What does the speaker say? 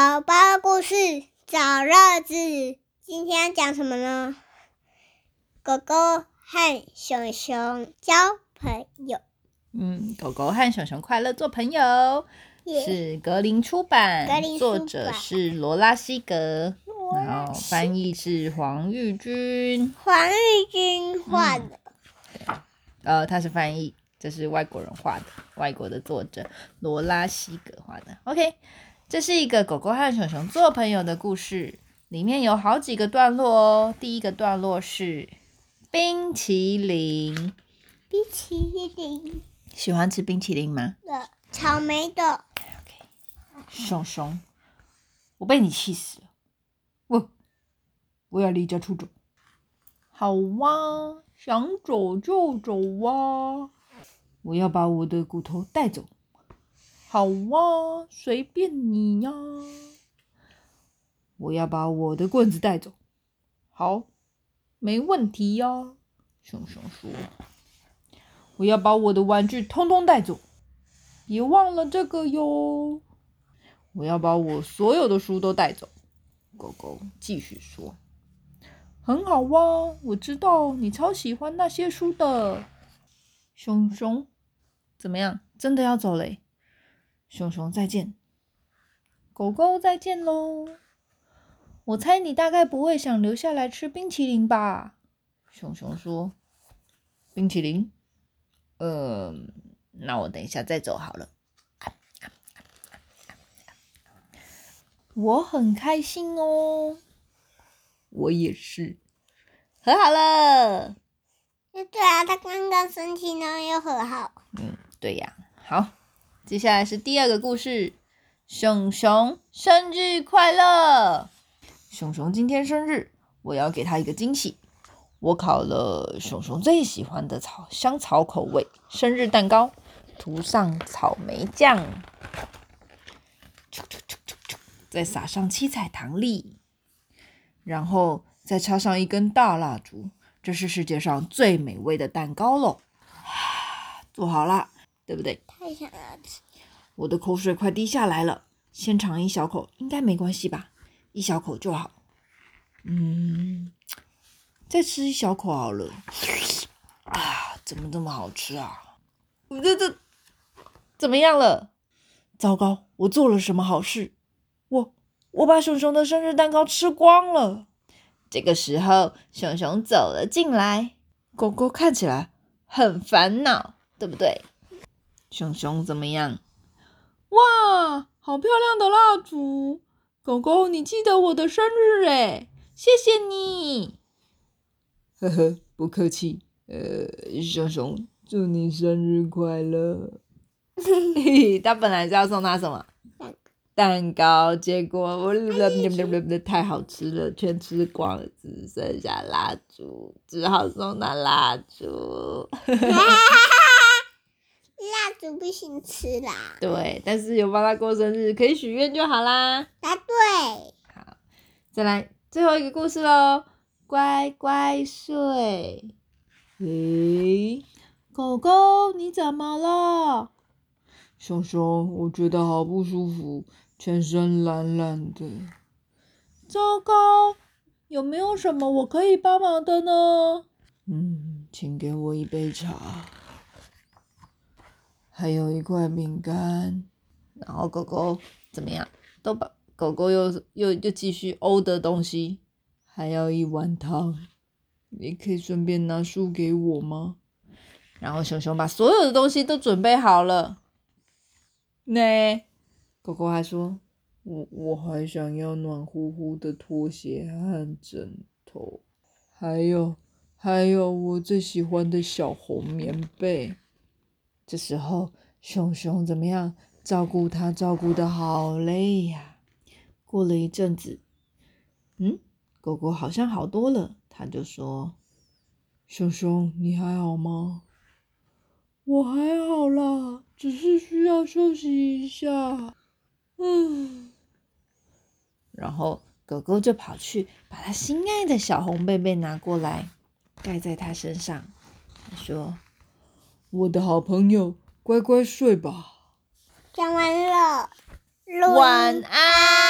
宝宝故事找乐子，今天讲什么呢？狗狗和熊熊交朋友。嗯，狗狗和熊熊快乐做朋友，是格林出版，格林出版。作者是罗拉西格，然后翻译是黄玉君，黄玉君画的，呃，他是翻译，这是外国人画的，外国的作者罗拉西格画的。OK，这是一个狗狗和熊熊做朋友的故事，里面有好几个段落哦。第一个段落是冰淇淋，冰淇淋喜欢吃冰淇淋吗？的，草莓的，熊熊，我被你气死了！我我要离家出走。好哇，想走就走哇！我要把我的骨头带走。好哇，随便你呀。我要把我的棍子带走。好，没问题呀。熊熊说：“我要把我的玩具通通带走。”别忘了这个哟！我要把我所有的书都带走。狗狗继续说：“很好哇，我知道你超喜欢那些书的。”熊熊，怎么样？真的要走嘞？熊熊再见，狗狗再见喽。我猜你大概不会想留下来吃冰淇淋吧？熊熊说：“冰淇淋？呃。”那我等一下再走好了。我很开心哦，我也是，和好了。对啊，他刚刚生气呢，又和好。嗯，对呀。好，接下来是第二个故事。熊熊生日快乐！熊熊今天生日，我要给他一个惊喜。我烤了熊熊最喜欢的草香草口味生日蛋糕。涂上草莓酱，再撒上七彩糖粒，然后再插上一根大蜡烛。这是世界上最美味的蛋糕喽！做好了，对不对？太想要吃！我的口水快滴下来了，先尝一小口，应该没关系吧？一小口就好。嗯，再吃一小口好了。啊，怎么这么好吃啊？我这这。怎么样了？糟糕，我做了什么好事？我我把熊熊的生日蛋糕吃光了。这个时候，熊熊走了进来。狗狗看起来很烦恼，对不对？熊熊怎么样？哇，好漂亮的蜡烛！狗狗，你记得我的生日诶，谢谢你。呵呵，不客气。呃，熊熊，祝你生日快乐。他本来是要送他什么蛋糕，结果我太好吃了，全吃光了，只剩下蜡烛，只好送他蜡烛。蜡烛不行吃啦。对，但是有帮他过生日，可以许愿就好啦。答对。好，再来最后一个故事喽，乖乖睡。诶，狗狗你怎么了？熊熊，我觉得好不舒服，全身懒懒的。糟糕，有没有什么我可以帮忙的呢？嗯，请给我一杯茶，还有一块饼干。然后狗狗怎么样？都把狗狗又又又继续欧的东西，还要一碗汤。你可以顺便拿书给我吗？然后熊熊把所有的东西都准备好了。那狗狗还说：“我我还想要暖乎乎的拖鞋和枕头，还有还有我最喜欢的小红棉被。”这时候，熊熊怎么样？照顾它照顾的好累呀。过了一阵子，嗯，狗狗好像好多了，它就说：“熊熊，你还好吗？”我还好啦，只是需要休息一下。嗯，然后狗狗就跑去把它心爱的小红被被拿过来，盖在它身上，说：“我的好朋友，乖乖睡吧。”讲完了，晚安。